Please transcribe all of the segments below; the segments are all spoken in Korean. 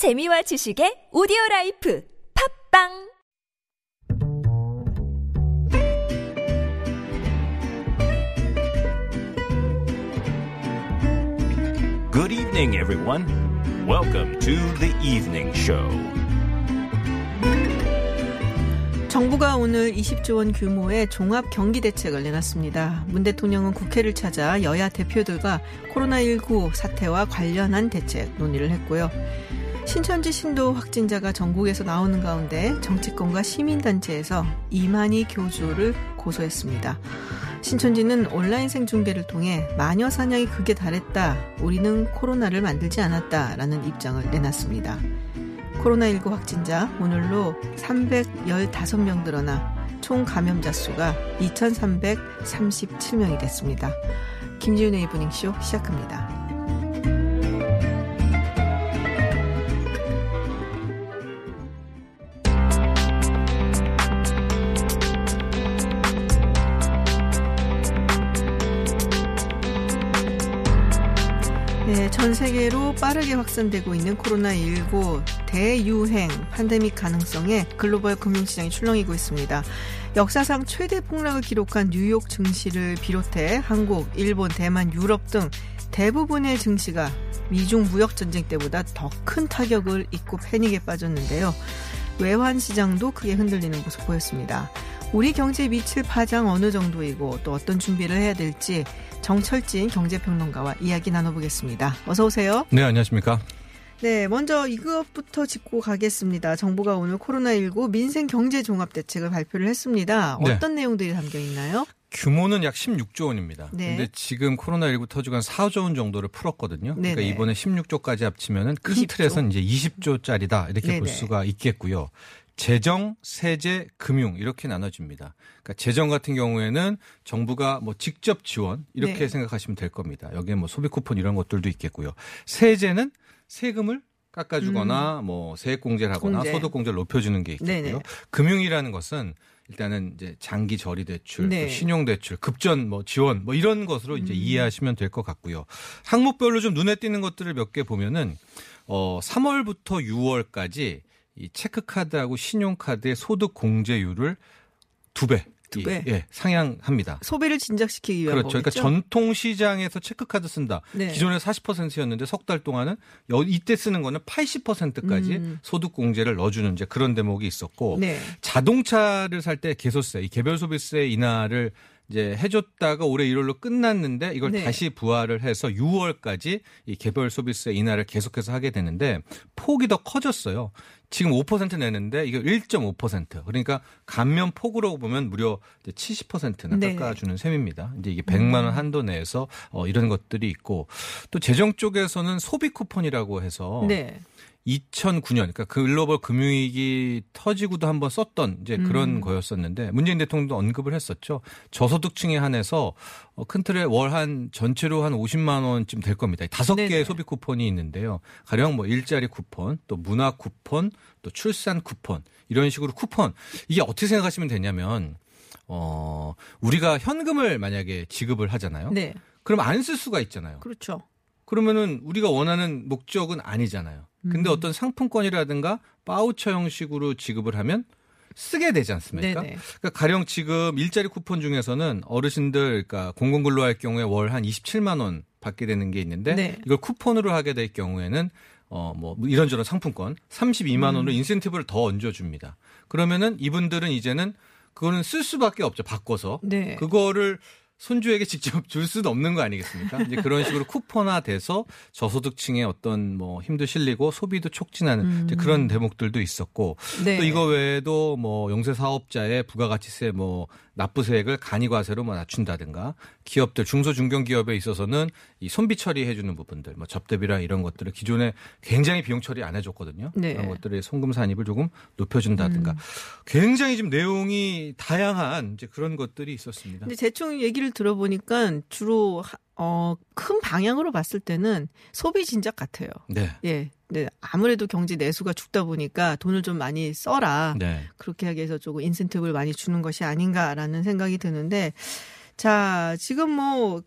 재미와 지식의 오디오 라이프 팟빵 Good evening, everyone. Welcome to the evening show. 정부가 오늘 20조 원 규모의 종합 경기 대책을 내놨습니다. 문 대통령은 국회를 찾아 여야 대표들과 코로나19 사태와 관련한 대책 논의를 했고요. 신천지 신도 확진자가 전국에서 나오는 가운데 정치권과 시민단체에서 이만희 교주를 고소했습니다. 신천지는 온라인 생중계를 통해 마녀 사냥이 극에 달했다. 우리는 코로나를 만들지 않았다 라는 입장을 내놨습니다. 코로나19 확진자 오늘로 315명 늘어나 총 감염자 수가 2,337명이 됐습니다. 김지윤의 이브닝쇼 시작합니다. 전 세계로 빠르게 확산되고 있는 코로나19 대유행 팬데믹 가능성에 글로벌 금융시장이 출렁이고 있습니다. 역사상 최대 폭락을 기록한 뉴욕 증시를 비롯해 한국, 일본, 대만, 유럽 등 대부분의 증시가 미중 무역 전쟁 때보다 더 큰 타격을 입고 패닉에 빠졌는데요. 외환 시장도 크게 흔들리는 모습 보였습니다. 우리 경제에 미칠 파장 어느 정도이고 또 어떤 준비를 해야 될지 정철진 경제평론가와 이야기 나눠보겠습니다. 어서 오세요. 네, 안녕하십니까. 네, 먼저 이것부터 짚고 가겠습니다. 정부가 오늘 코로나19 민생 경제 종합 대책을 발표를 했습니다. 네. 어떤 내용들이 담겨 있나요? 규모는 약 16조 원입니다. 네. 근데 지금 코로나19 터지고 한 4조 원 정도를 풀었거든요. 그러니까 네네. 이번에 16조까지 합치면은 큰 20조. 틀에서는 이제 20조짜리다 이렇게 볼 네네. 수가 있겠고요. 재정, 세제, 금융 이렇게 나눠집니다. 그러니까 재정 같은 경우에는 정부가 뭐 직접 지원 이렇게 네. 생각하시면 될 겁니다. 여기에 뭐 소비 쿠폰 이런 것들도 있겠고요. 세제는 세금을 깎아주거나 뭐 세액 공제를 하거나 음. 공제. 소득 공제를 높여주는 게 있겠고요. 네네. 금융이라는 것은 일단은 이제 장기 저리 대출, 네. 또 신용 대출, 급전 뭐 지원 뭐 이런 것으로 이제 음. 이해하시면 될 것 같고요. 항목별로 좀 눈에 띄는 것들을 몇 개 보면은 어 3월부터 6월까지 이 체크카드하고 신용카드의 소득 공제율을 두 배, 두 이- 배? 예, 상향합니다. 소비를 진작시키기 위한 그렇죠. 그러니까 거겠죠? 전통 시장에서 체크카드 쓴다. 네. 기존에 40%였는데 석 달 동안은 여- 이때 쓰는 거는 80%까지 음. 소득 공제를 넣어주는 이제 그런 대목이 있었고 네. 자동차를 살 때 개소세, 이 개별 소비세 인하를 이제 해줬다가 올해 1월로 끝났는데 이걸 네. 다시 부활을 해서 6월까지 이 개별 소비세 인하를 계속해서 하게 되는데 폭이 더 커졌어요. 지금 5% 내는데 이게 1.5% 그러니까 감면 폭으로 보면 무려 70%나 네. 깎아주는 셈입니다. 이제 이게 100만 원 한도 내에서 어, 이런 것들이 있고 또 재정 쪽에서는 소비 쿠폰이라고 해서 네. 2009년 그러니까 글로벌 금융위기 터지고도 한번 썼던 이제 그런 음. 거였었는데 문재인 대통령도 언급을 했었죠. 저소득층에 한해서 어, 큰 틀에 월 한 전체로 한 50만 원쯤 될 겁니다. 다섯. 개의 소비 쿠폰이 있는데요. 가령 뭐 일자리 쿠폰, 또 문화 쿠폰, 또 출산 쿠폰 이런 식으로 쿠폰 이게 어떻게 생각하시면 되냐면 어 우리가 현금을 만약에 지급을 하잖아요. 네. 그럼 안 쓸 수가 있잖아요. 그렇죠. 그러면은 우리가 원하는 목적은 아니잖아요. 근데 음. 어떤 상품권이라든가 바우처 형식으로 지급을 하면 쓰게 되지 않습니까? 네네. 그러니까 가령 지금 일자리 쿠폰 중에서는 어르신들 그러니까 공공근로 할 경우에 월 한 27만 원 받게 되는 게 있는데 네. 이걸 쿠폰으로 하게 될 경우에는 어 뭐 이런저런 상품권 32만 원으로 음. 인센티브를 더 얹어 줍니다. 그러면은 이분들은 이제는 그거는 쓸 수밖에 없죠. 바꿔서. 네. 그거를 손주에게 직접 줄 수는 없는 거 아니겠습니까? 이제 그런 식으로 쿠폰화돼서 저소득층의 어떤 뭐 힘도 실리고 소비도 촉진하는 이제 그런 대목들도 있었고 음. 네. 또 이거 외에도 뭐 영세 사업자의 부가가치세 뭐 납부세액을 간이과세로 뭐 낮춘다든가 기업들 중소 중견 기업에 있어서는 이 손비 처리해 주는 부분들 뭐 접대비랑 이런 것들을 기존에 굉장히 비용 처리 안 해줬거든요. 네. 음. 그런 것들의 송금 산입을 조금 높여준다든가 굉장히 지금 내용이 다양한 이제 그런 것들이 있었습니다. 근데 대충 얘기를 들어보니까 주로 하- 어, 큰 방향으로 봤을 때는 소비 진작 같아요. 네. 예. 네, 아무래도 경제 내수가 죽다 보니까 돈을 좀 많이 써라. 네. 그렇게 하기 위해서 조금 인센티브를 많이 주는 것이 아닌가라는 생각이 드는데, 자, 지금 뭐,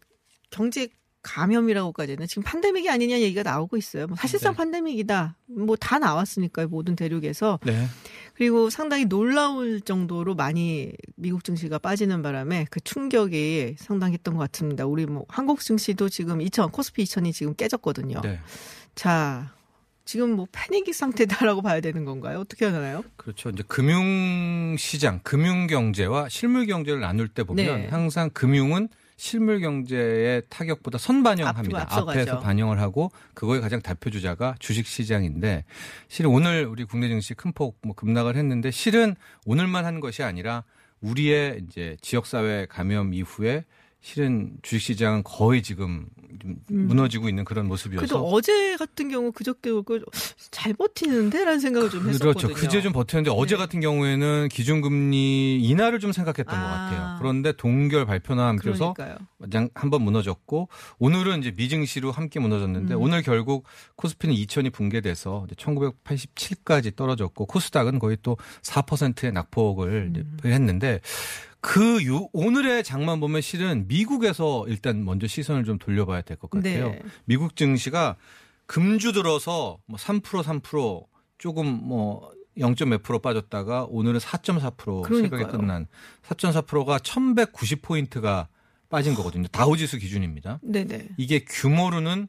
경제 감염이라고까지는 지금 판데믹이 아니냐 얘기가 나오고 있어요. 뭐 사실상 네. 판데믹이다. 뭐 다 나왔으니까요. 모든 대륙에서. 네. 그리고 상당히 놀라울 정도로 많이 미국 증시가 빠지는 바람에 그 충격이 상당했던 것 같습니다. 우리 뭐 한국 증시도 지금 2000 코스피 2000이 지금 깨졌거든요. 네. 자, 지금 뭐 패닉 상태다라고 봐야 되는 건가요? 어떻게 하나요? 그렇죠. 이제 금융 시장, 금융 경제와 실물 경제를 나눌 때 보면 네. 항상 금융은 실물 경제의 타격보다 선반영합니다. 앞-. 앞에서 반영을 하고 그거의 가장 대표 주자가 주식 시장인데 실은 오늘 우리 국내 증시 큰 폭 뭐 급락을 했는데 실은 오늘만 한 것이 아니라 우리의 이제 지역 사회 감염 이후에 실은 주식시장은 거의 지금 좀 무너지고 있는 그런 모습이어서 음. 그래도 어제 같은 경우 그저께 그잘 버티는데라는 생각을 좀 했었거든요. 그렇죠. 그제 좀 버텼는데 어제 네. 같은 경우에는 기준금리 인하를 좀 생각했던 것 아. 같아요. 그런데 동결 발표나 함께서 그러니까요. 한번 무너졌고 오늘은 이제 미증시로 함께 무너졌는데 음. 오늘 결국 코스피는 2천이 붕괴돼서 1987까지 떨어졌고 코스닥은 거의 또 4%의 낙폭을 음. 했는데 그 요- 오늘의 장만 보면 실은 미국에서 일단 먼저 시선을 좀 돌려봐야 될 것 같아요. 네. 미국 증시가 금주 들어서 뭐 3% 3% 조금 뭐 0. 몇 프로 빠졌다가 오늘은 4.4% 새벽에 그러니까요. 끝난 4.4%가 1190 포인트가 빠진 거거든요. 다우지수 기준입니다. 네네. 이게 규모로는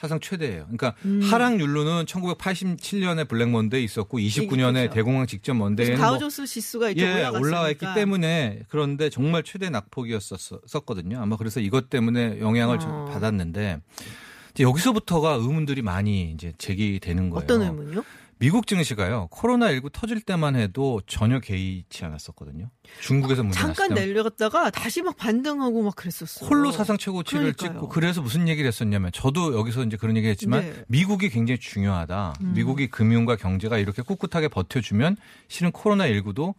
사상 최대예요. 그러니까 음. 하락률로는 1987년에 블랙먼데이 있었고 29년에 그렇죠. 대공황 직전 먼데이는 뭐 다우존스 지수가 이렇게 예, 올라갔으니까. 올라왔기 때문에 그런데 정말 최대 낙폭이었었거든요. 아마 그래서 이것 때문에 영향을 좀 어. 받았는데 이제 여기서부터가 의문들이 많이 이제 제기되는 거예요. 어떤 의문요? 미국 증시가요. 코로나 19 터질 때만 해도 전혀 개의치 않았었거든요. 중국에서 문제 잠깐 때 내려갔다가 다시 막 반등하고 막 그랬었어요. 홀로 사상 최고치를 그러니까요. 찍고 그래서 무슨 얘기를 했었냐면 저도 여기서 이제 그런 얘기 했지만 네. 미국이 굉장히 중요하다. 음. 미국이 금융과 경제가 이렇게 꿋꿋하게 버텨주면 실은 코로나 19도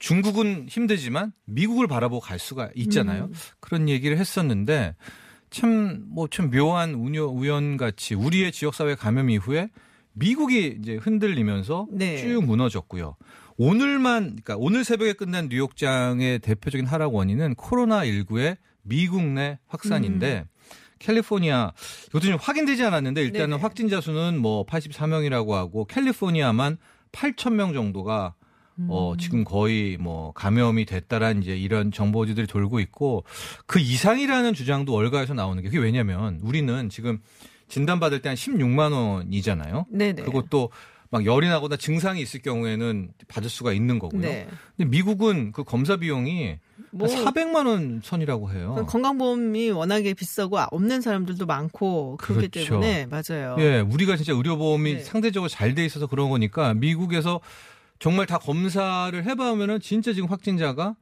중국은 힘들지만 미국을 바라보고 갈 수가 있잖아요. 음. 그런 얘기를 했었는데 참 뭐참 묘한 우녀, 우연 같이 우리의 지역 사회 감염 이후에 미국이 이제 흔들리면서 네. 쭉 무너졌고요. 오늘만 그러니까 오늘 새벽에 끝난 뉴욕장의 대표적인 하락 원인은 코로나 19의 미국 내 확산인데 캘리포니아 이것도 좀 확인되지 않았는데 일단은 네네. 확진자 수는 뭐 84명이라고 하고 캘리포니아만 8천 명 정도가 음. 어 지금 거의 뭐 감염이 됐다란 이제 이런 정보지들이 돌고 있고 그 이상이라는 주장도 월가에서 나오는 게 그게 왜냐면 우리는 지금 진단받을 때 한 16만 원이잖아요. 네네. 그것도 막 열이 나거나 증상이 있을 경우에는 받을 수가 있는 거고요. 네. 근데 미국은 그 검사 비용이 뭐한 400만 원 선이라고 해요. 건강보험이 워낙에 비싸고 없는 사람들도 많고 그렇기 그렇죠. 때문에 맞아요. 예, 우리가 진짜 의료보험이 네. 상대적으로 잘 돼 있어서 그런 거니까 미국에서 정말 다 검사를 해봐면은 진짜 지금 확진자가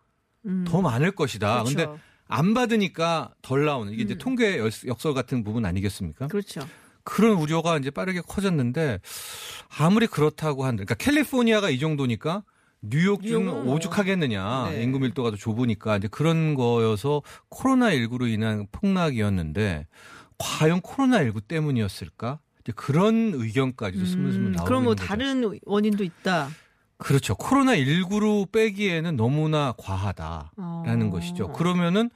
음. 더 많을 것이다. 그렇죠. 근데 안 받으니까 덜 나오는 이게 이제 음. 통계 역- 역설 같은 부분 아니겠습니까? 그렇죠. 그런 우려가 이제 빠르게 커졌는데 아무리 그렇다고 한들 그러니까 캘리포니아가 이 정도니까 뉴욕주는 뉴욕은 뭐. 오죽하겠느냐 네. 인구 밀도가 더 좁으니까 이제 그런 거여서 코로나 19로 인한 폭락이었는데 과연 코로나 19 때문이었을까? 이제 그런 의견까지도 스물스물 음, 나오고 그럼 뭐 거죠. 다른 원인도 있다. 그렇죠. 코로나 19로 빼기에는 너무나 과하다라는 어. 것이죠. 그러면은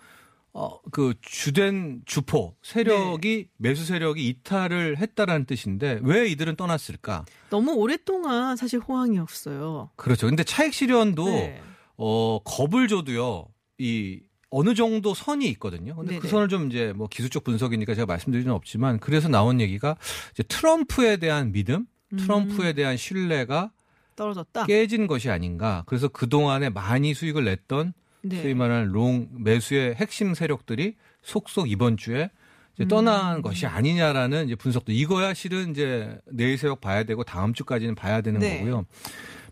어, 그 주된 주포 세력이 네. 매수 세력이 이탈을 했다라는 뜻인데 왜 이들은 떠났을까? 너무 오랫동안 사실 호황이 없어요. 그렇죠. 근데 차익 실현도 네. 어 겁을 줘도요. 이 어느 정도 선이 있거든요. 근데 그 네네. 선을 좀 이제 뭐 기술적 분석이니까 제가 말씀드리는 없지만 그래서 나온 얘기가 이제 트럼프에 대한 믿음, 트럼프에 대한 신뢰가 떨어졌다. 깨진 것이 아닌가. 그래서 그동안에 많이 수익을 냈던 네. 소위 말하는 long 매수의 핵심 세력들이 속속 이번 주에 이제 떠난 음. 것이 아니냐라는 이제 분석도 이거야 실은 이제 내일 새벽 봐야 되고 다음 주까지는 봐야 되는 네. 거고요.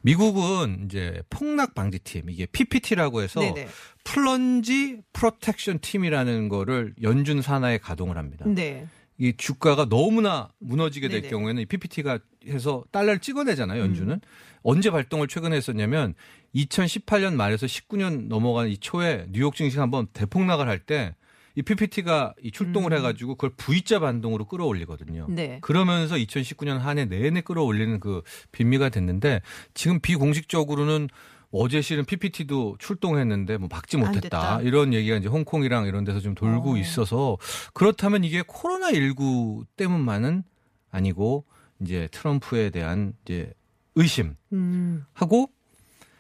미국은 이제 폭락 방지팀 이게 PPT라고 해서 네네. Plunge Protection Team이라는 거를 연준 산하에 가동을 합니다. 네. 이 주가가 너무나 무너지게 될 네네. 경우에는 이 PPT가 해서 달러를 찍어내잖아요, 연준은. 음. 언제 발동을 최근에 했었냐면 2018년 말에서 19년 넘어가는 이 초에 뉴욕 증시가 한번 대폭락을 할 때 이 PPT가 이 출동을 음. 해가지고 그걸 V자 반동으로 끌어올리거든요. 네. 그러면서 2019년 한 해 내내 끌어올리는 그 빈미가 됐는데 지금 비공식적으로는 어제 실은 PPT도 출동했는데 뭐 막지 안 못했다. 이런 얘기가 이제 홍콩이랑 이런 데서 좀 돌고 어. 있어서 그렇다면 이게 코로나 19 때문만은 아니고 이제 트럼프에 대한 이제 의심 음. 하고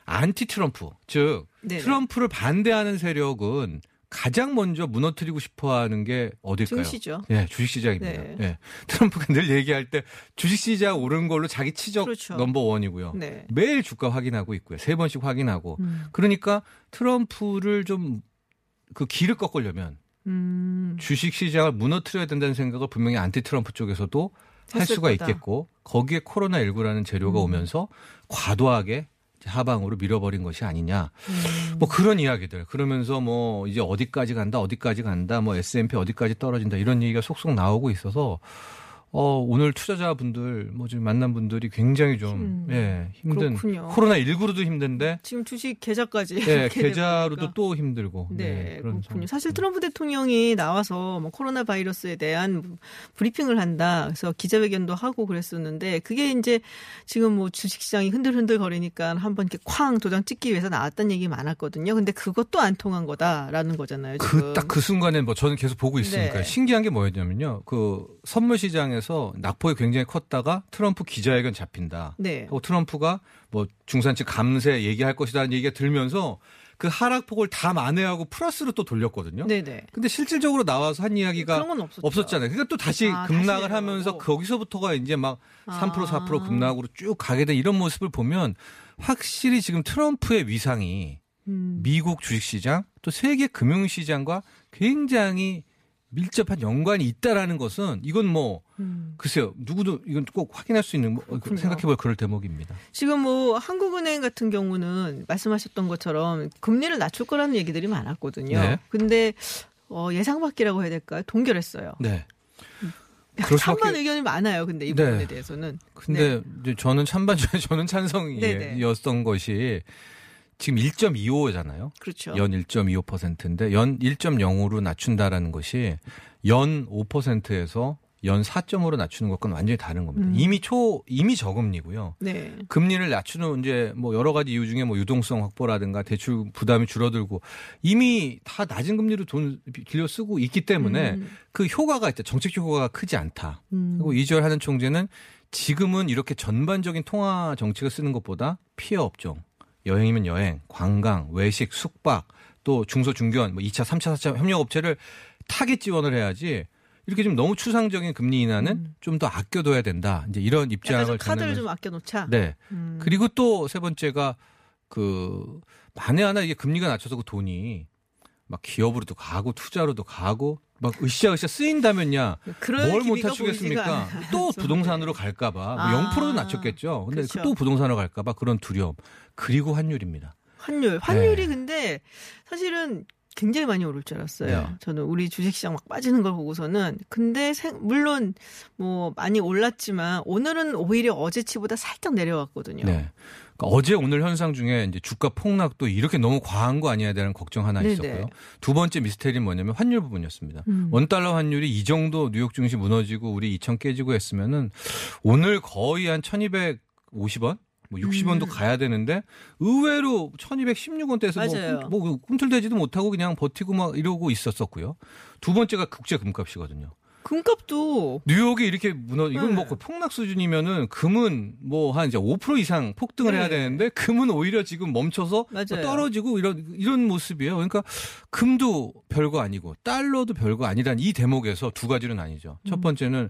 안티 트럼프 즉 네네. 트럼프를 반대하는 세력은 가장 먼저 무너뜨리고 싶어 하는 게 어딜까요? 증시죠. 예, 주식시장입니다. 네. 예. 트럼프가 늘 얘기할 때 주식시장 오른 걸로 자기 치적 그렇죠. 넘버원이고요. 네. 매일 주가 확인하고 있고요. 세 번씩 확인하고. 음. 그러니까 트럼프를 좀 그 길을 꺾으려면 음. 주식시장을 무너뜨려야 된다는 생각을 분명히 안티 트럼프 쪽에서도 할 수가 거다. 있겠고 거기에 코로나19라는 재료가 음. 오면서 과도하게 하방으로 밀어버린 것이 아니냐. 음. 뭐 그런 이야기들. 그러면서 뭐 이제 어디까지 간다, 어디까지 간다, 뭐 S&P 어디까지 떨어진다 이런 얘기가 속속 나오고 있어서 어 오늘 투자자분들 뭐 지금 만난 분들이 굉장히 좀 음. 예, 힘든 그렇군요. 코로나 19로도 힘든데 지금 주식 계좌까지 예, 계좌로도 되니까. 또 힘들고 네, 그런 그렇군요. 상- 사실 트럼프 대통령이 나와서 뭐 코로나 바이러스에 대한 브리핑을 한다. 그래서 기자회견도 하고 그랬었는데 그게 이제 지금 뭐 주식시장이 흔들흔들 거리니까 한번 이렇게 쾅 도장 찍기 위해서 나왔다는 얘기 많았거든요. 근데 그것도 안 통한 거다라는 거잖아요. 그 딱 그 순간에 뭐 저는 계속 보고 있으니까 네. 신기한 게 뭐였냐면요. 그 선물 시장에 서 낙폭이 굉장히 컸다가 트럼프 기자회견 잡힌다. 네. 하고 트럼프가 뭐 중산층 감세 얘기할 것이라는 얘기가 들면서 그 하락폭을 다 만회하고 플러스로 또 돌렸거든요. 네네. 근데 실질적으로 나와서 한 이야기가. 없었잖아요. 그러니까 또 다시 아, 다시 급락을 내려가고. 하면서 거기서부터가 이제 막3% 4% 아. 급락으로 쭉 가게 된 이런 모습을 보면 확실히 지금 트럼프의 위상이 음. 미국 주식시장 또 세계 금융시장과 굉장히 밀접한 연관이 있다라는 것은 이건 뭐 음. 글쎄요 누구도 이건 꼭 확인할 수 있는 뭐. 생각해볼 그럴 대목입니다. 지금 뭐 한국은행 같은 경우는 말씀하셨던 것처럼 금리를 낮출 거라는 얘기들이 많았거든요. 네. 근데 어, 예상 밖이라고 해야 될까요? 동결했어요. 네. 그럴 찬반. 의견이 많아요. 근데 이 네. 부분에 대해서는. 근데 이제 저는 찬반 저는. 찬성이었던 것이 지금 1.25잖아요. 그렇죠. 연 1.25%인데 연 1.05로 낮춘다라는 것이 연 5%에서 연 4.5로 낮추는 것과는 완전히 다른 겁니다. 음. 이미 초 이미 저금리고요. 네. 금리를 낮추는 이제 뭐 여러 가지 이유 중에 뭐 유동성 확보라든가 대출 부담이 줄어들고 이미 다 낮은 금리로 돈 빌려 쓰고 있기 때문에 음. 그 효과가 있다. 정책 효과가 크지 않다. 음. 그리고 이주열 하는 총재는 지금은 이렇게 전반적인 통화 정책을 쓰는 것보다 피해 업종, 여행이면 여행, 관광, 외식, 숙박, 또 중소 중견, 뭐 2차, 3차, 4차 협력 업체를 타겟 지원을 해야지 이렇게 좀 너무 추상적인 금리 인하는 음. 좀더 아껴둬야 된다. 이제 이런 입장을 좀 카드를 좀 아껴놓자. 네. 음. 그리고 또 세 번째가 그 만에 하나 이게 금리가 낮춰서 그 돈이 막 기업으로도 가고 투자로도 가고 막 으쌰으쌰 쓰인다면야 뭘 기미가 못 하시겠습니까? 보이지가 않아요. 또 부동산으로 갈까봐 뭐 아, 0%도 낮췄겠죠. 근데 그렇죠. 또 부동산으로 갈까봐 그런 두려움. 그리고 환율입니다. 환율. 환율이 네. 근데 사실은 굉장히 많이 오를 줄 알았어요. 네. 저는 우리 주식시장 막 빠지는 걸 보고서는. 근데 생- 물론 뭐 많이 올랐지만 오늘은 오히려 어제치보다 살짝 내려왔거든요. 네. 그러니까 어제 오늘 현상 중에 이제 주가 폭락도 이렇게 너무 과한 거 아니야 되는 걱정 하나 네네. 있었고요. 두 번째 미스테리는 뭐냐면 환율 부분이었습니다. 음. 원달러 환율이 이 정도 뉴욕 증시 무너지고 우리 2천 깨지고 했으면은 오늘 거의 한 1250원? 뭐 60원도 음. 가야 되는데 의외로 1216원대에서 맞아요. 뭐, 뭐 꿈틀대지도 못하고 그냥 버티고 막 이러고 있었었고요. 두 번째가 국제 금값이거든요. 금값도 뉴욕이 이렇게 무너 이건 네. 뭐 거의 폭락 수준이면은 금은 뭐 한 이제 5% 이상 폭등을 해야 네. 되는데 금은 오히려 지금 멈춰서 맞아요. 떨어지고 이런 이런 모습이에요. 그러니까 금도 별거 아니고 달러도 별거 아니란 이 대목에서 두 나뉘죠. 음. 첫 번째는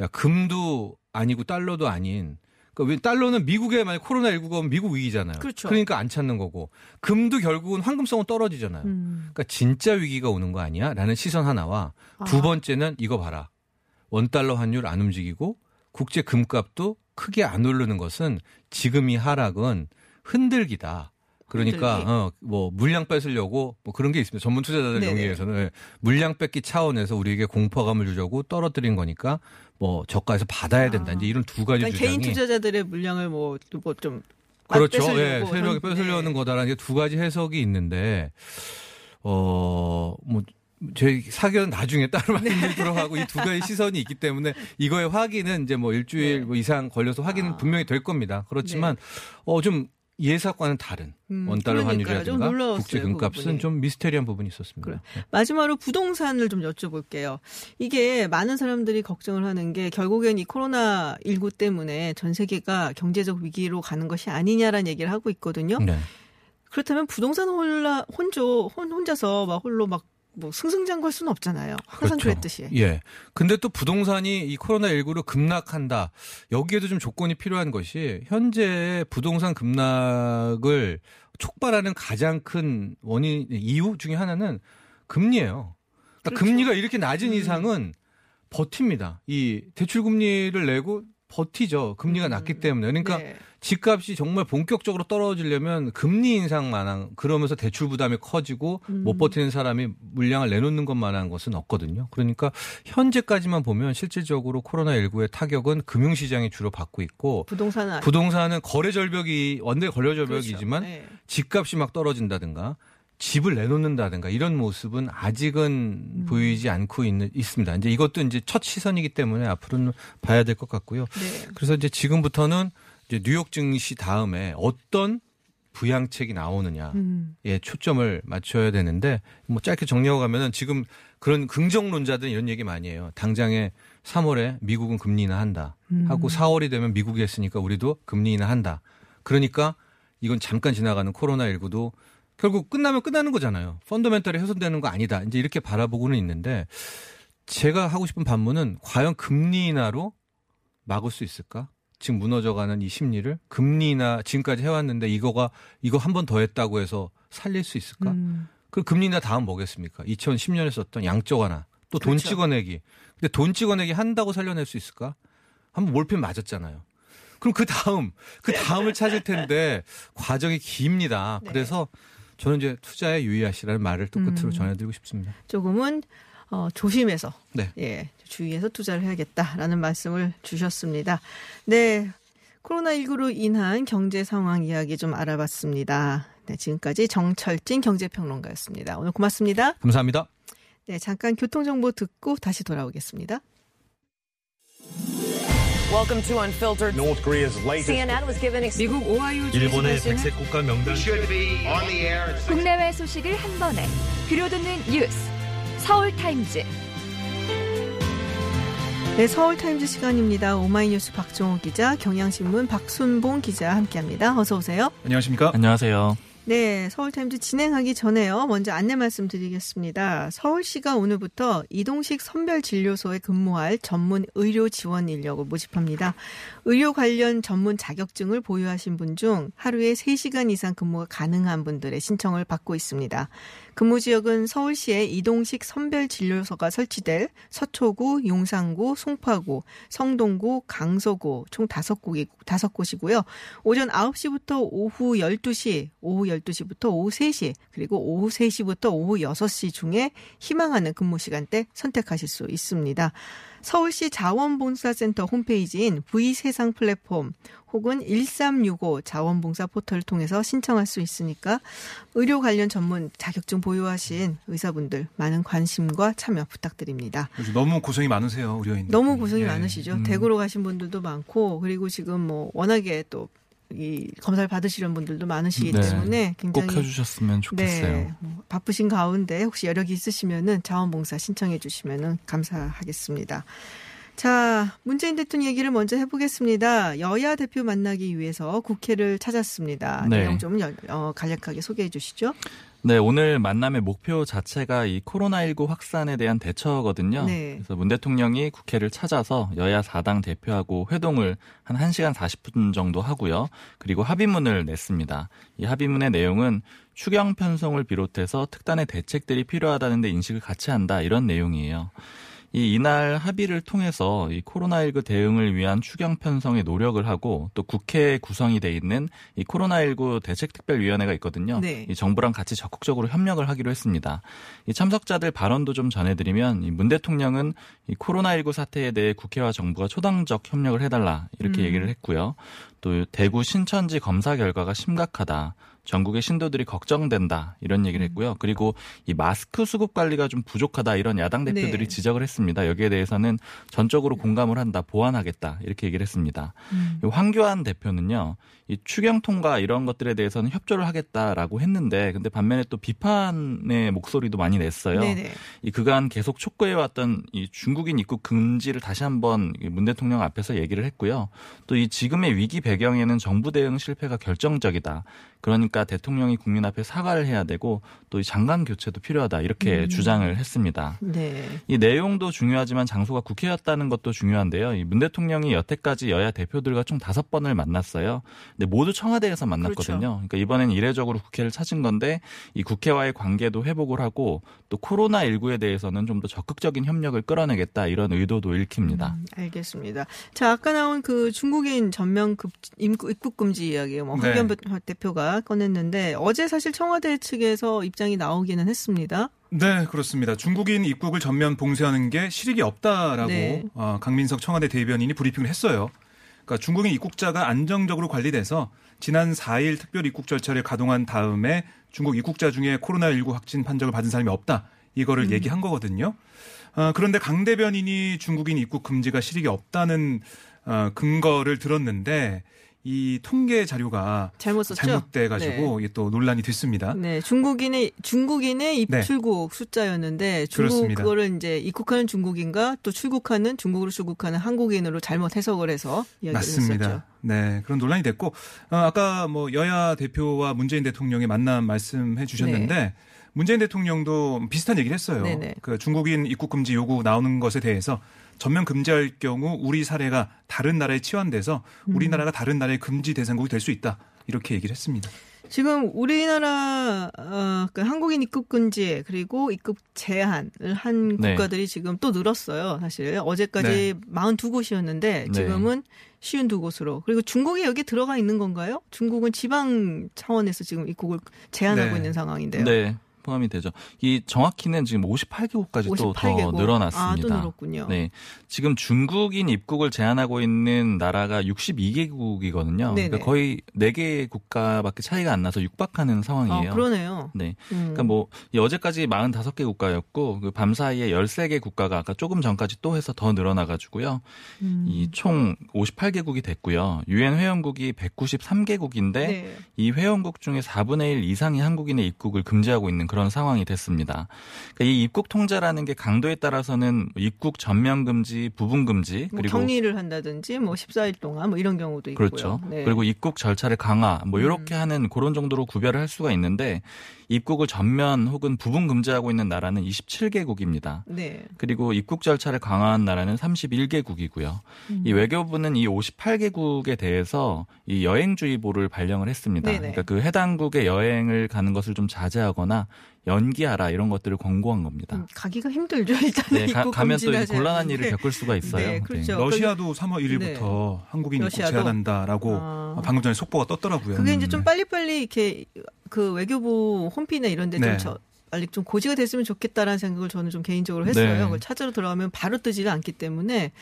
야 금도 아니고 달러도 아닌 그러니까 왜 달러는 미국에 만약 코로나 19가 오면 미국 위기잖아요. 그렇죠. 러니까 안 찾는 거고 금도 결국은 황금성은 떨어지잖아요. 음. 그러니까 진짜 위기가 오는 거 아니야? 라는 시선 하나와 두 아. 번째는 이거 봐라. 원 달러 환율 안 움직이고 국제 금값도 크게 안 오르는 것은 지금 이 하락은 흔들기다. 그러니까? 어, 뭐 물량 뺏으려고 뭐 그런 게 있습니다. 전문 투자자들 네네. 용의에서는 예. 물량 뺏기 차원에서 우리에게 공포감을 주려고 떨어뜨린 거니까 뭐 저가에서 받아야 된다. 아. 이제 이런 두 가지 그러니까 주장이 개인 투자자들의 물량을 뭐좀 그렇죠. 예, 세력이 뺏으려는 거다라는 게 두 가지 해석이 있는데, 어, 뭐, 제 사견은 나중에 따로 네. 말씀드리도록 하고 이 두 가지 시선이 있기 때문에 이거의 확인은 이제 뭐 일주일 네. 뭐 이상 걸려서 확인은 아. 분명히 될 겁니다. 그렇지만, 어, 좀 예상과는 다른 음, 원달러 환율이라든가 국제 그 금값은. 좀 미스테리한 부분이 있었습니다. 그래. 네. 마지막으로 부동산을 좀 여쭤볼게요. 이게 많은 사람들이 걱정을 하는 게 결국엔 이 코로나 19 때문에 전 세계가 경제적 위기로 가는 것이 아니냐라는 얘기를 하고 있거든요. 네. 그렇다면 부동산 홀라 혼조 혼, 혼자서 막 홀로 막 뭐 승승장구할 수는 없잖아요. 항상 그렇죠. 그랬듯이 예. 근데 또 부동산이 이 코로나 19로 급락한다. 여기에도 좀 조건이 필요한 것이 현재 부동산 급락을 촉발하는 가장 큰 원인 이유 중에 하나는 금리예요. 그러니까 그렇죠. 금리가 이렇게 낮은 음. 이상은 버팁니다. 이 대출 금리를 내고 버티죠. 금리가 음. 낮기 때문에. 그러니까 네. 집값이 정말 본격적으로 떨어지려면 금리 인상만한 그러면서 대출 부담이 커지고 음. 못 버티는 사람이 물량을 내놓는 것만한 것은 없거든요. 그러니까 현재까지만 보면 실질적으로 코로나19의 타격은 금융시장이 주로 받고 있고 부동산은 부동산은 거래 절벽이 원래 거래 그렇죠. 절벽이지만 네. 집값이 막 떨어진다든가 집을 내놓는다든가 이런 모습은 아직은 음. 보이지 않고 있는, 있습니다. 이제 이것도 이제 첫 시선이기 때문에 앞으로는 봐야 될 것 같고요. 네. 그래서 이제 지금부터는 이제 뉴욕 증시 다음에 어떤 부양책이 나오느냐에 음. 초점을 맞춰야 되는데 뭐 짧게 정리하고 가면은 지금 그런 긍정론자들은 이런 얘기 많이 해요. 당장에 3월에 미국은 금리 인하한다 하고 4월이 되면 미국이 했으니까 우리도 금리 인하한다. 그러니까 이건 잠깐 지나가는 코로나 19도 결국 끝나면 끝나는 거잖아요. 펀더멘털이 훼손되는 거 아니다. 이제 이렇게 바라보고는 있는데 제가 하고 싶은 반문은 과연 금리 인하로 막을 수 있을까? 지금 무너져가는 이 심리를 금리 인하 지금까지 해왔는데 이거가 이거 한 번 더 했다고 해서 살릴 수 있을까? 음. 그 금리 인하 다음 뭐겠습니까? 2010년에 썼던 양적 완화 또돈 그렇죠. 찍어내기. 근데 돈 찍어내기 한다고 살려낼 수 있을까? 한번 몰핀 맞았잖아요. 그럼 그 다음 그 다음을 찾을 텐데 과정이 깁니다. 네. 그래서 저는 이제 투자에 유의하시라는 말을 또 끝으로 음. 전해드리고 싶습니다. 조금은 어, 조심해서 네. 예, 주의해서 투자를 해야겠다라는 말씀을 주셨습니다. 네. 코로나19로 인한 경제 상황 이야기 좀 알아봤습니다. 네, 지금까지 정철진 경제평론가였습니다. 오늘 고맙습니다. 감사합니다. 네, 잠깐 교통정보 듣고 다시 돌아오겠습니다. Welcome to Unfiltered. North Korea's latest CNN was given 미국 오하이오 일본의 백색 국가 명단 should be on the air at 국내외 소식을 한 번에 들려듣는 뉴스 서울 타임즈 네, 서울 타임즈 시간입니다. 오마이뉴스 박종호 기자, 경향신문 박순봉 기자 함께합니다. 어서 오세요. 안녕하십니까? 안녕하세요. 네, 서울타임즈 진행하기 전에요. 먼저 안내 말씀드리겠습니다. 서울시가 오늘부터 이동식 선별진료소에 근무할 전문 의료 지원 인력을 모집합니다. 의료 관련 전문 자격증을 보유하신 분 중 하루에 3시간 이상 근무가 가능한 분들의 신청을 받고 있습니다. 근무 지역은 서울시의 이동식 선별 진료소가 설치될 서초구, 용산구, 송파구, 성동구, 강서구 총 5곳이, 5곳이고요. 오전 9시부터 오후 12시, 오후 12시부터 오후 3시, 그리고 오후 3시부터 오후 6시 중에 희망하는 근무 시간대 선택하실 수 있습니다. 서울시 자원봉사센터 홈페이지인 V세상 플랫폼 혹은 1365 자원봉사 포털을 통해서 신청할 수 있으니까 의료 관련 전문 자격증 보유하신 의사분들 많은 관심과 참여 부탁드립니다. 너무 고생이 많으세요, 의료인. 너무 고생이 네. 많으시죠. 음. 대구로 가신 분들도 많고 그리고 지금 뭐 워낙에 또 이 검사를 받으시는 분들도 많으시기 네. 때문에 꼭 굉장히 해주셨으면 좋겠어요. 네, 뭐 바쁘신 가운데 혹시 여력이 있으시면은 자원봉사 신청해 주시면은 감사하겠습니다. 자, 문재인 대통령 얘기를 먼저 해보겠습니다. 여야 대표 만나기 위해서 국회를 찾았습니다. 네. 내용 좀 여- 어, 간략하게 소개해 주시죠. 네, 오늘 만남의 목표 자체가 이 코로나19 확산에 대한 대처거든요. 네. 그래서 문 대통령이 국회를 찾아서 여야 4당 대표하고 회동을 한 1시간 40분 정도 하고요. 그리고 합의문을 냈습니다. 이 합의문의 내용은 추경 편성을 비롯해서 특단의 대책들이 필요하다는 데 인식을 같이 한다 이런 내용이에요. 이 이날 합의를 통해서 이 코로나19 대응을 위한 추경 편성에 노력을 하고 또 국회에 구성이 돼 있는 이 코로나19 대책특별위원회가 있거든요. 네. 이 정부랑 같이 적극적으로 협력을 하기로 했습니다. 이 참석자들 발언도 좀 전해드리면 이 문 대통령은 이 코로나19 사태에 대해 국회와 정부가 초당적 협력을 해달라 이렇게 음. 얘기를 했고요. 또 대구 신천지 검사 결과가 심각하다. 전국의 신도들이 걱정된다 이런 얘기를 했고요. 그리고 이 마스크 수급 관리가 좀 부족하다 이런 야당 대표들이 네. 지적을 했습니다. 여기에 대해서는 전적으로 공감을 한다, 보완하겠다 이렇게 얘기를 했습니다. 음. 이 황교안 대표는요, 이 추경 통과 이런 것들에 대해서는 협조를 하겠다라고 했는데, 근데 반면에 또 비판의 목소리도 많이 냈어요. 네네. 이 그간 계속 촉구해 왔던 이 중국인 입국 금지를 다시 한번 이문 대통령 앞에서 얘기를 했고요. 또 이 지금의 위기 배경에는 정부 대응 실패가 결정적이다. 그러니까 대통령이 국민 앞에 사과를 해야 되고 또 이 장관 교체도 필요하다 이렇게 음. 주장을 했습니다. 네. 이 내용도 중요하지만 장소가 국회였다는 것도 중요한데요. 이 문 대통령이 여태까지 여야 대표들과 총 다섯 번을 만났어요. 근데 모두 청와대에서 만났거든요. 그렇죠. 그러니까 이번엔 이례적으로 국회를 찾은 건데 이 국회와의 관계도 회복을 하고 또 코로나 19에 대해서는 좀 더 적극적인 협력을 끌어내겠다 이런 의도도 읽힙니다. 음, 알겠습니다. 자, 아까 나온 그 중국인 전면 급- 입국 입국 금지 이야기, 뭐 네. 황교안 대표가 꺼냈는데 어제 사실 청와대 측에서 입장이 나오기는 했습니다. 네, 그렇습니다. 중국인 입국을 전면 봉쇄하는 게 실익이 없다라고 네. 어, 강민석 청와대 대변인이 브리핑을 했어요. 그러니까 중국인 입국자가 안정적으로 관리돼서 지난 4일 특별 입국 절차를 가동한 다음에 중국 입국자 중에 코로나19 확진 판정을 받은 사람이 없다. 이거를 얘기한 거거든요. 어, 그런데 강 대변인이 중국인 입국 금지가 실익이 없다는 어, 근거를 들었는데 이 통계 자료가 잘못 썼죠? 잘못돼 가지고 이게 또 논란이 됐습니다. 네, 중국인의 중국인의 네. 입출국 숫자였는데 중국 그렇습니다. 그거를 이제 입국하는 중국인과 또 출국하는 중국으로 출국하는 한국인으로 잘못 해석을 해서 이야기를 맞습니다. 했었죠. 네, 그런 논란이 됐고 어, 아까 뭐 여야 대표와 문재인 대통령의 만남 말씀해 주셨는데 문재인 대통령도 비슷한 얘기를 했어요. 네네. 그 중국인 입국 금지 요구 나오는 것에 대해서 전면 금지할 경우 우리 사례가 다른 나라에 치환돼서 음. 우리나라가 다른 나라의 금지 대상국이 될 수 있다. 이렇게 얘기를 했습니다. 지금 우리나라 어, 그 한국인 입국 금지 그리고 입국 제한을 한 네. 국가들이 지금 또 늘었어요. 사실 어제까지 42곳이었는데 네. 지금은 쉬운 두 곳으로 그리고 중국이 여기 들어가 있는 건가요? 중국은 지방 차원에서 지금 입국을 제한하고 네. 있는 상황인데요. 네. 포함이 되죠. 이 정확히는 지금 58개국까지 또더 58개국. 늘어났습니다. 아, 또 늘었군요. 네. 지금 중국인 입국을 제한하고 있는 나라가 62개국이거든요. 네네. 그러니까 거의 4개 국가밖에 차이가 안 나서 육박하는 상황이에요. 아, 그러네요. 네. 음. 그러니까 뭐이 어제까지 45개 국가였고 그 밤 사이에 13개 국가가 아까 조금 전까지 또 해서 더 늘어나 가지고요. 음. 이총 58개국이 됐고요. 유엔 회원국이 193개국인데 네. 이 회원국 중에 4분의 1 이상이 한국인의 입국을 금지하고 있는 그런 상황이 됐습니다. 그러니까 이 입국 통제라는 게 강도에 따라서는 입국 전면 금지, 부분 금지, 뭐 그리고 격리를 한다든지 뭐 14일 동안 뭐 이런 경우도 있고요. 그렇죠. 네. 그리고 입국 절차를 강화, 뭐 이렇게 음. 하는 그런 정도로 구별을 할 수가 있는데 입국을 전면 혹은 부분 금지하고 있는 나라는 27개국입니다. 네. 그리고 입국 절차를 강화한 나라는 31개국이고요. 음. 이 외교부는 이 58개국에 대해서 이 여행주의보를 발령을 했습니다. 네네. 그러니까 그 해당국에 여행을 가는 것을 좀 자제하거나 연기하라 이런 것들을 권고한 겁니다. 음, 가기가 힘들죠. 일단 네, 가, 가면 또 곤란한 일을. 겪을 수가 있어요. 네, 그렇죠. 러시아도 3월 1일부터 한국인 입국? 제한한다라고 아. 방금 전에 속보가 떴더라고요. 그게 이제 음. 좀 빨리빨리 이렇게 그 외교부 홈피나 이런 데좀 네. 저 빨리 좀 고지가 됐으면 좋겠다라는 생각을 저는 좀 개인적으로 했어요. 네. 그걸 찾으러 들어가면 바로 뜨지가 않기 때문에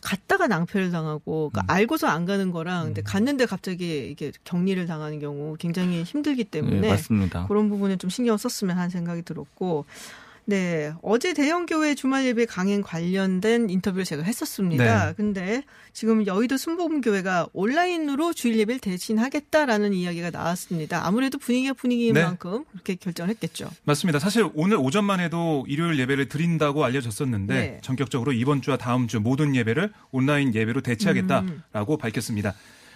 갔다가 낭패를 당하고 그러니까 음. 알고서 안 가는 거랑 근데 갔는데 갑자기 이게 격리를 당하는 경우 굉장히 힘들기 때문에 네, 맞습니다. 그런 부분에 좀 신경 썼으면 하는 생각이 들었고 네. 어제 대형교회 주말 예배 강행 관련된 인터뷰를 제가 했었습니다. 네. 근데 지금 여의도 순복음교회가 온라인으로 주일 예배를 대신하겠다라는 이야기가 나왔습니다. 아무래도 분위기가 분위기인 네. 만큼 그렇게 결정을 했겠죠. 맞습니다. 사실 오늘 오전만 해도 일요일 예배를 드린다고 알려졌었는데 네. 전격적으로 이번 주와 다음 주 모든 예배를 온라인 예배로 대체하겠다라고 밝혔습니다.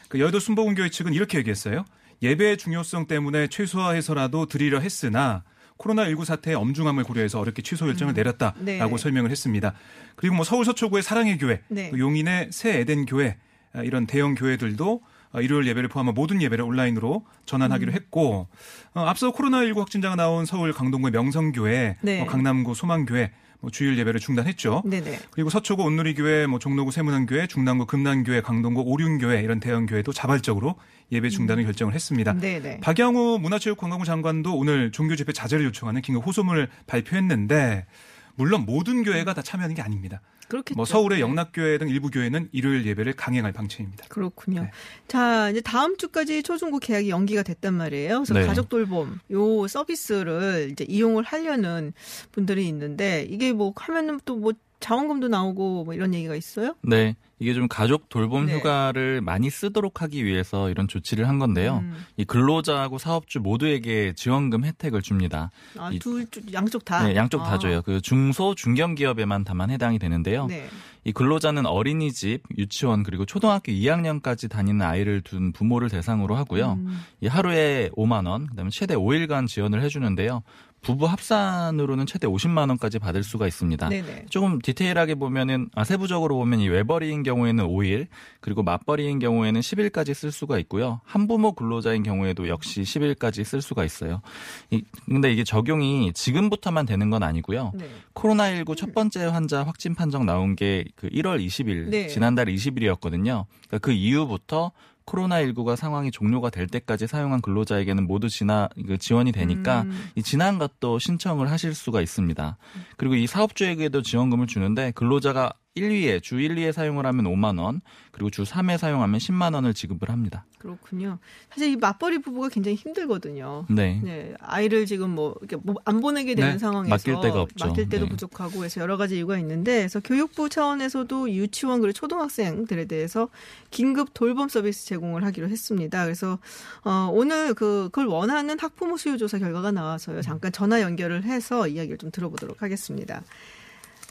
그 여의도 순복음교회 측은 이렇게 얘기했어요. 예배의 중요성 때문에 최소화해서라도 드리려 했으나 코로나19 사태의 엄중함을 고려해서 어렵게 취소 결정을 내렸다라고 네. 설명을 했습니다. 그리고 뭐 서울 서초구의 사랑의 교회, 네. 또 용인의 새 에덴 교회 아, 이런 대형 교회들도 어, 일요일 예배를 포함한 모든 예배를 온라인으로 전환하기로 음. 했고 어, 앞서 코로나19 확진자가 나온 서울 강동구의 명성교회, 네. 뭐 강남구 소망교회 뭐 주일 예배를 중단했죠. 네네. 그리고 서초구 온누리교회, 뭐 종로구 세문안교회, 중랑구 금난교회, 강동구 오륜교회 이런 대형 교회도 자발적으로 예배 중단을 결정을 했습니다. 음. 네네. 박양우 문화체육관광부 장관도 오늘 종교 집회 자제를 요청하는 긴급 호소문을 발표했는데 물론 모든 교회가 다 참여하는 게 아닙니다. 그렇겠죠. 뭐 서울의 네. 영락교회 등 일부 교회는 일요일 예배를 강행할 방침입니다. 그렇군요. 네. 자, 이제 다음 주까지 초중고 계약이 연기가 됐단 말이에요. 그래서 네. 가족 돌봄 요 서비스를 이제 이용을 하려는 분들이 있는데 이게 뭐 하면은 또 뭐 자원금도 나오고 뭐 이런 얘기가 있어요? 네. 이게 좀 가족 돌봄 네. 휴가를 많이 쓰도록 하기 위해서 이런 조치를 한 건데요. 음. 이 근로자하고 사업주 모두에게 지원금 혜택을 줍니다. 아, 이- 둘 쪽- 양쪽 다. 네, 양쪽 아. 다 줘요. 그 중소 중견 기업에만 다만 해당이 되는데요. 네. 이 근로자는 어린이집, 유치원 그리고 초등학교 2학년까지 다니는 아이를 둔 부모를 대상으로 하고요. 음. 이 하루에 5만 원, 그 다음에 최대 5일간 지원을 해주는데요. 부부 합산으로는 최대 50만 원까지 받을 수가 있습니다. 네네. 조금 디테일하게 보면은 아 세부적으로 보면 이 외벌이인 경우에는 5일 그리고 맞벌이인 경우에는 10일까지 쓸 수가 있고요. 한부모 근로자인 경우에도 역시 10일까지 쓸 수가 있어요. 이, 근데 이게 적용이 지금부터만 되는 건 아니고요. 네. 코로나19 첫 번째 환자 확진 판정 나온 게 그 1월 20일 네. 지난달 20일이었거든요. 그러니까 그 이후부터 코로나19가 상황이 종료가 될 때까지 사용한 근로자에게는 모두 지나 그 지원이 되니까 음. 이 지난 것도 신청을 하실 수가 있습니다. 그리고 이 사업주에게도 지원금을 주는데 근로자가 1, 2회 주 1, 2회 사용을 하면 5만 원, 그리고 주 3회 사용하면 10만 원을 지급을 합니다. 그렇군요. 사실 이 맞벌이 부부가 굉장히 힘들거든요. 네. 네, 아이를 지금 뭐 이렇게 뭐안 보내게 되는 네, 상황에서 맡길 데가 없죠. 맡길 때도 네. 부족하고 해서 여러 가지 이유가 있는데 그래서 교육부 차원에서도 유치원 그리고 초등학생들에 대해서 긴급 돌봄 서비스 제공을 하기로 했습니다. 그래서 어, 오늘 그 그걸 원하는 학부모 수요 조사 결과가 나와서요. 잠깐 전화 연결을 해서 이야기를 좀 들어보도록 하겠습니다.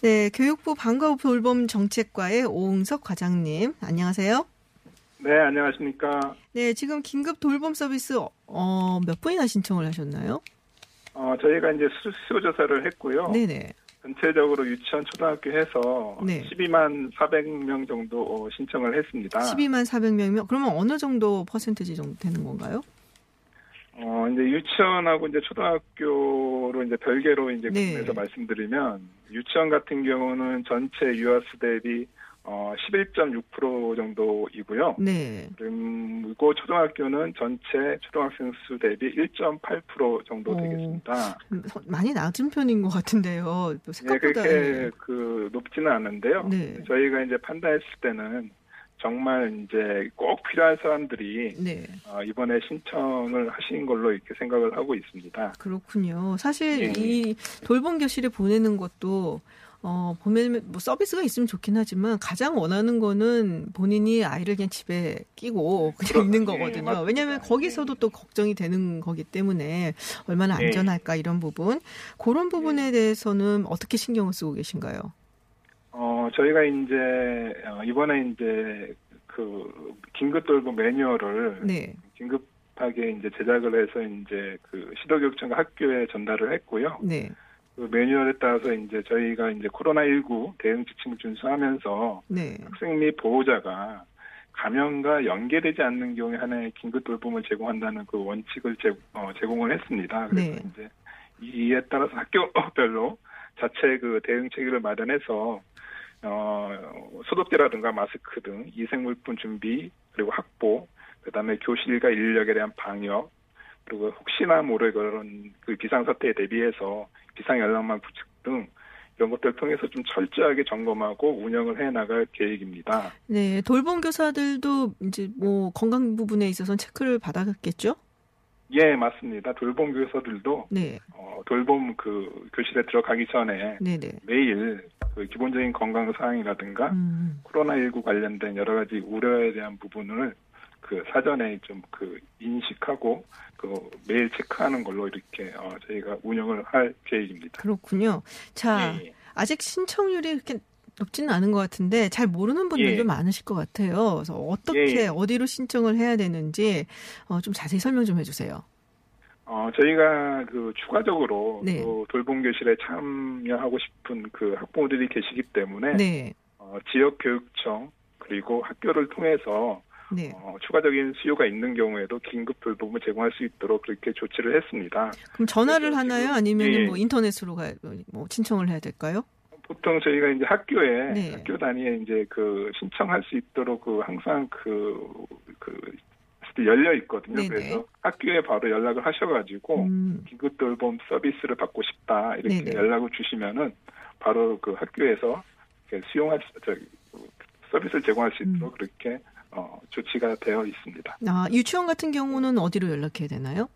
네, 교육부 방과 후 돌봄 정책과의 오응석 과장님, 안녕하세요. 네, 안녕하십니까. 네, 지금 긴급 돌봄 서비스 어, 몇 분이나 신청을 하셨나요? 어, 저희가 이제 수, 수요조사를 했고요. 네네. 전체적으로 유치원, 초등학교 해서 네. 12만 400명 정도 어, 신청을 했습니다. 12만 400명이면 그러면 어느 정도 퍼센트지 정도 되는 건가요? 어, 이제 유치원하고 이제 초등학교로 이제 별개로 이제 네. 구분해서 말씀드리면 유치원 같은 경우는 전체 유아수 대비 어, 11.6% 정도이고요. 네. 그리고 초등학교는 전체 초등학생 수 대비 1.8% 정도 오. 되겠습니다. 음, 서- 많이 낮은 편인 것 같은데요. 또 예, 생각보다 그렇게 그 높지는 않은데요. 네. 저희가 이제 판단했을 때는 정말 이제 꼭 필요한 사람들이 네. 어, 이번에 신청을 하신 걸로 이렇게 생각을 하고 있습니다. 그렇군요. 사실 네. 이 돌봄 교실에 보내는 것도 어, 보면 뭐 서비스가 있으면 좋긴 하지만 가장 원하는 거는 본인이 아이를 그냥 집에 끼고 그냥 그렇- 있는 예, 거거든요. 왜냐하면 거기서도 네. 또 걱정이 되는 거기 때문에 얼마나 네. 안전할까 이런 부분. 그런 부분에 대해서는 어떻게 신경을 쓰고 계신가요? 어, 저희가 이제 어, 이번에 이제 그 긴급 돌봄 매뉴얼을 네. 긴급하게 이제 제작을 해서 이제 그 시도교육청과 학교에 전달을 했고요. 네. 그 매뉴얼에 따라서 이제 저희가 이제 코로나19 대응 지침을 준수하면서 네. 학생 및 보호자가 감염과 연계되지 않는 경우에 하나의 긴급 돌봄을 제공한다는 그 원칙을 제, 공을 했습니다. 그래서 네. 이제 이에 따라서 학교별로 자체 그 대응 체계를 마련해서 어, 소독제라든가 마스크 등 이생물품 준비 그리고 확보 그다음에 교실과 인력에 대한 방역 그리고 혹시나 모를 그런 그 비상 사태에 대비해서 비상 연락망 구축 등 이런 것들을 통해서 좀 철저하게 점검하고 운영을 해 나갈 계획입니다. 네. 돌봄 교사들도 이제 뭐 건강 부분에 있어서는 체크를 받았겠죠? 예, 맞습니다. 돌봄 교사들도 네. 어, 돌봄 그 교실에 들어가기 전에 네네. 매일 그 기본적인 건강 사항이라든가 음. 코로나19 관련된 여러 가지 우려에 대한 부분을 그 사전에 좀 그 인식하고 그 매일 체크하는 걸로 이렇게 어, 저희가 운영을 할 계획입니다. 그렇군요. 자, 예, 예. 아직 신청률이 그렇게 높지는 않은 것 같은데 잘 모르는 분들도 예. 많으실 것 같아요. 그래서 어떻게 예. 어디로 신청을 해야 되는지 어, 좀 자세히 설명 좀 해주세요. 어, 저희가 그 추가적으로 네. 또 돌봄 교실에 참여하고 싶은 그 학부모들이 계시기 때문에 네, 어, 지역 교육청 그리고 학교를 통해서 네. 어, 추가적인 수요가 있는 경우에도 긴급 돌봄을 제공할 수 있도록 그렇게 조치를 했습니다. 그럼 전화를 하나요? 아니면 예. 뭐 인터넷으로 가, 뭐 신청을 해야 될까요? 보통 저희가 이제 학교에 네. 학교 단위에 이제 그 신청할 수 있도록 그 항상 그, 그 열려 있거든요. 네네. 그래서 학교에 바로 연락을 하셔가지고 음, 긴급 돌봄 서비스를 받고 싶다 이렇게 네네. 연락을 주시면은 바로 그 학교에서 수용할 수, 저, 서비스를 제공할 수 있도록 그렇게 어, 조치가 되어 있습니다. 아, 유치원 같은 경우는 어디로 연락해야 되나요?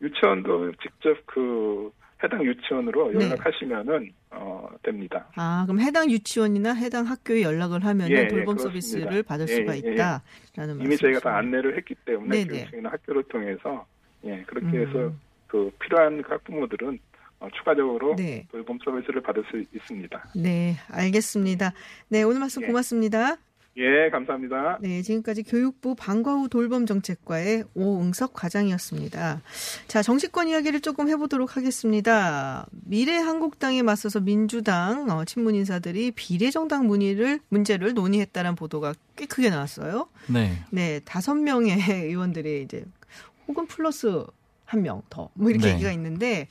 유치원도 직접 그 해당 유치원으로 네. 연락하시면은 어, 됩니다. 아, 그럼 해당 유치원이나 해당 학교에 연락을 하면 예, 예, 돌봄 그렇습니다. 서비스를 받을 예, 수가 예, 예. 있다라는 이미 저희가 다 말씀이시네요. 안내를 했기 때문에 네네. 교육청이나 학교를 통해서 예 그렇게 음. 해서 그 필요한 그 학부모들은 어, 추가적으로 네. 돌봄 서비스를 받을 수 있습니다. 네, 알겠습니다. 네, 오늘 말씀 예. 고맙습니다. 예, 감사합니다. 네, 지금까지 교육부 방과후 돌봄 정책과의 오응석 과장이었습니다. 자, 정치권 이야기를 조금 해보도록 하겠습니다. 미래한국당에 맞서서 민주당 어, 친문 인사들이 비례정당 문의를 문제를 논의했다는 보도가 꽤 크게 나왔어요. 네. 네, 다섯 명의 의원들이 이제 혹은 플러스 한 명 더 뭐 이렇게 네. 얘기가 있는데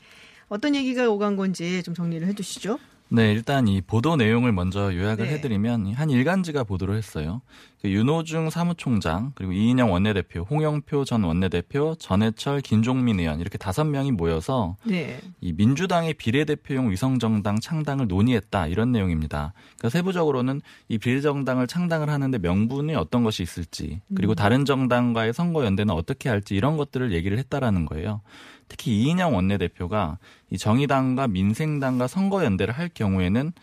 어떤 얘기가 오간 건지 좀 정리를 해주시죠. 네, 일단 이 보도 내용을 먼저 요약을 네. 해드리면 한 일간지가 보도를 했어요. 그 윤호중 사무총장 그리고 이인영 원내대표, 홍영표 전 원내대표, 전해철, 김종민 의원 이렇게 다섯 명이 모여서 네, 이 민주당의 비례대표용 위성정당 창당을 논의했다 이런 내용입니다. 그러니까 세부적으로는 이 비례정당을 창당을 하는데 명분이 어떤 것이 있을지 그리고 다른 정당과의 선거 연대는 어떻게 할지 이런 것들을 얘기를 했다라는 거예요. 특히 이인영 원내대표가 이 정의당과 민생당과 선거 연대를 할 경우에는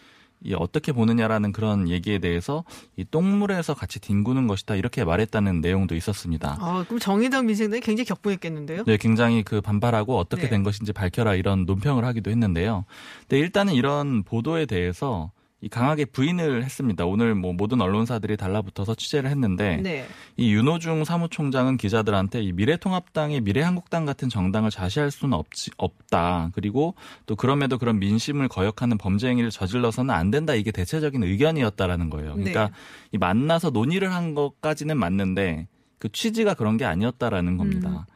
이 어떻게 보느냐라는 그런 얘기에 대해서 이 똥물에서 같이 뒹구는 것이다 이렇게 말했다는 내용도 있었습니다. 아, 그럼 정의당 민생당이 굉장히 격분했겠는데요. 네, 굉장히 그 반발하고 어떻게 네. 된 것인지 밝혀라 이런 논평을 하기도 했는데요. 근데 일단은 이런 보도에 대해서 이 강하게 부인을 했습니다. 오늘 뭐 모든 언론사들이 달라붙어서 취재를 했는데 네. 이 윤호중 사무총장은 기자들한테 이 미래통합당의 미래한국당 같은 정당을 자시할 수는 없지, 없다. 그리고 또 그럼에도 그런 민심을 거역하는 범죄 행위를 저질러서는 안 된다. 이게 대체적인 의견이었다라는 거예요. 그러니까 네. 이 만나서 논의를 한 것까지는 맞는데 그 취지가 그런 게 아니었다라는 겁니다.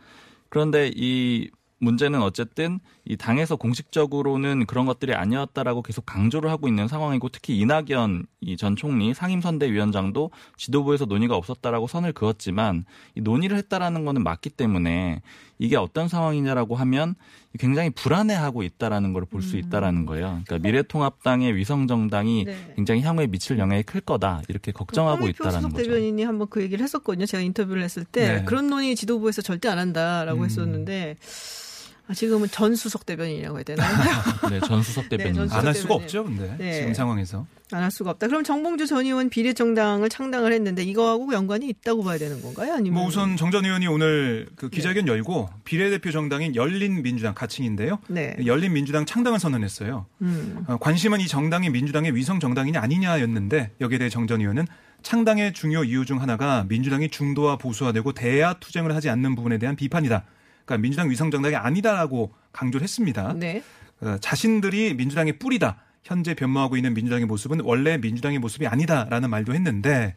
그런데 이 문제는 어쨌든 이 당에서 공식적으로는 그런 것들이 아니었다라고 계속 강조를 하고 있는 상황이고 특히 이낙연 이전 총리 상임선대위원장도 지도부에서 논의가 없었다라고 선을 그었지만 이 논의를 했다라는 거는 맞기 때문에 이게 어떤 상황이냐라고 하면 굉장히 불안해하고 있다라는 걸 볼 수 있다라는 거예요. 그러니까 미래통합당의 위성정당이 네. 굉장히 향후에 미칠 영향이 클 거다 이렇게 걱정하고 홍익표 있다라는 거죠. 대변인이 한번 그 얘기를 했었거든요. 제가 인터뷰를 했을 때 네. 그런 논의 지도부에서 절대 안 한다라고 음. 했었는데 아, 지금은 전 수석 대변인이라고 해야 되나요? 네, 전 수석 네, 대변인. 전수석 안할 수가 때문에. 없죠, 근데 네. 지금 상황에서. 안 할 수가 없다. 그럼 정봉주 전 의원 비례정당을 창당을 했는데 이거하고 연관이 있다고 봐야 되는 건가요? 아니면 뭐 우선 정 전 의원이 오늘 그 기자회견 네. 열고 비례대표 정당인 열린민주당 가칭인데요. 네. 열린민주당 창당을 선언했어요. 음. 어, 관심은 이 정당이 민주당의 위성 정당이냐 아니냐였는데 여기에 대해 정 전 의원은 창당의 중요 이유 중 하나가 민주당이 중도와 보수화되고 대야 투쟁을 하지 않는 부분에 대한 비판이다. 그러니까 민주당 위성 정당이 아니다라고 강조를 했습니다. 네. 어, 자신들이 민주당의 뿌리다. 현재 변모하고 있는 민주당의 모습은 원래 민주당의 모습이 아니다라는 말도 했는데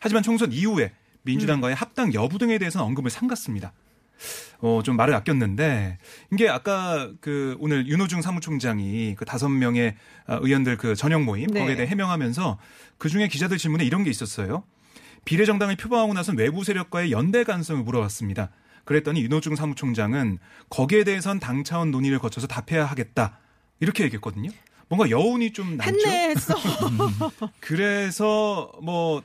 하지만 총선 이후에 민주당과의 합당 여부 등에 대해서는 언급을 삼갔습니다. 어, 좀 말을 아꼈는데 이게 아까 그 오늘 윤호중 사무총장이 그 다섯 명의 어, 의원들 그 전형 모임 네. 거기에 대해 해명하면서 그 중에 기자들 질문에 이런 게 있었어요. 비례정당을 표방하고 나선 외부 세력과의 연대 가능성을 물어봤습니다. 그랬더니 윤호중 사무총장은 거기에 대해선 당 차원 논의를 거쳐서 답해야 하겠다. 이렇게 얘기했거든요. 뭔가 여운이 좀 남죠. 했네 했어. 그래서 뭐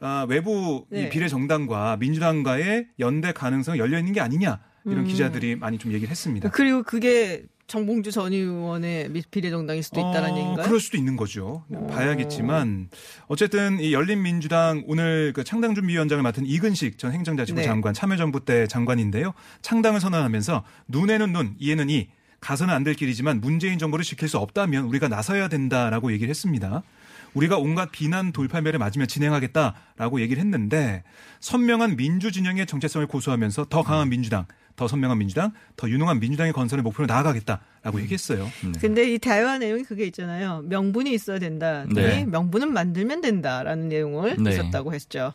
아, 외부 네. 이 비례 정당과 민주당과의 연대 가능성 이 열려 있는 게 아니냐 이런 음. 기자들이 많이 좀 얘기를 했습니다. 그리고 그게 정봉주 전 의원의 미- 비례정당일 수도 있다는 어, 얘기인가요? 그럴 수도 있는 거죠. 어. 봐야겠지만 어쨌든 이 열린민주당 오늘 그 창당준비위원장을 맡은 이근식 전 행정자치부 네. 장관 참여정부 때 장관인데요. 창당을 선언하면서 눈에는 눈, 이에는 이 가서는 안 될 길이지만 문재인 정부를 지킬 수 없다면 우리가 나서야 된다라고 얘기를 했습니다. 우리가 온갖 비난 돌팔매를 맞으며 진행하겠다라고 얘기를 했는데 선명한 민주 진영의 정체성을 고수하면서 더 강한 민주당, 더 선명한 민주당, 더 유능한 민주당의 건설을 목표로 나아가겠다라고 얘기했어요. 근데 이 대화 내용이 그게 있잖아요. 명분이 있어야 된다. 네. 명분은 만들면 된다라는 내용을 네. 있었다고 했죠.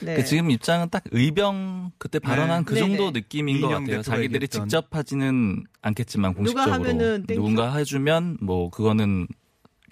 네. 그 지금 입장은 딱 의병 그때 발언한 네. 그 네네. 정도 느낌인 것 같아요. 자기들이. 직접 하지는 않겠지만 누가 공식적으로 하면은 thank you. 누군가 해주면 뭐 그거는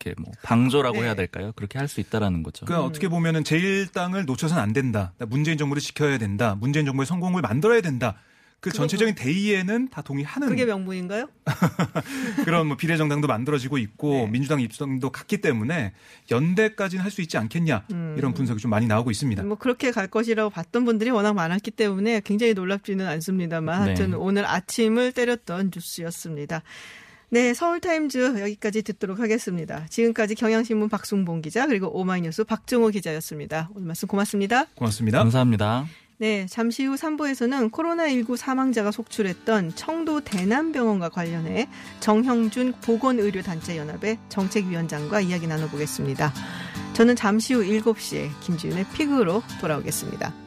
이렇게 뭐 방조라고 네. 해야 될까요? 그렇게 할 수 있다라는 거죠. 그러니까 어떻게 보면은 제1당을 놓쳐서는 안 된다. 문재인 정부를 지켜야 된다. 문재인 정부의 성공을 만들어야 된다. 그 전체적인 대의에는 다 동의하는 그게 명분인가요? 그런 뭐 비례정당도 만들어지고 있고 네. 민주당 입장도 같기 때문에 연대까지는 할 수 있지 않겠냐 이런 분석이 좀 많이 나오고 있습니다. 뭐 그렇게 갈 것이라고 봤던 분들이 워낙 많았기 때문에 굉장히 놀랍지는 않습니다만 네. 하여튼 오늘 아침을 때렸던 뉴스였습니다. 네, 서울타임즈 여기까지 듣도록 하겠습니다. 지금까지 경향신문 박승봉 기자 그리고 오마이뉴스 박정호 기자였습니다. 오늘 말씀 고맙습니다. 고맙습니다. 감사합니다. 네, 잠시 후 3부에서는 코로나19 사망자가 속출했던 청도 대남병원과 관련해 정형준 보건의료단체연합의 정책위원장과 이야기 나눠보겠습니다. 저는 잠시 후 7시에 김지윤의 픽으로 돌아오겠습니다.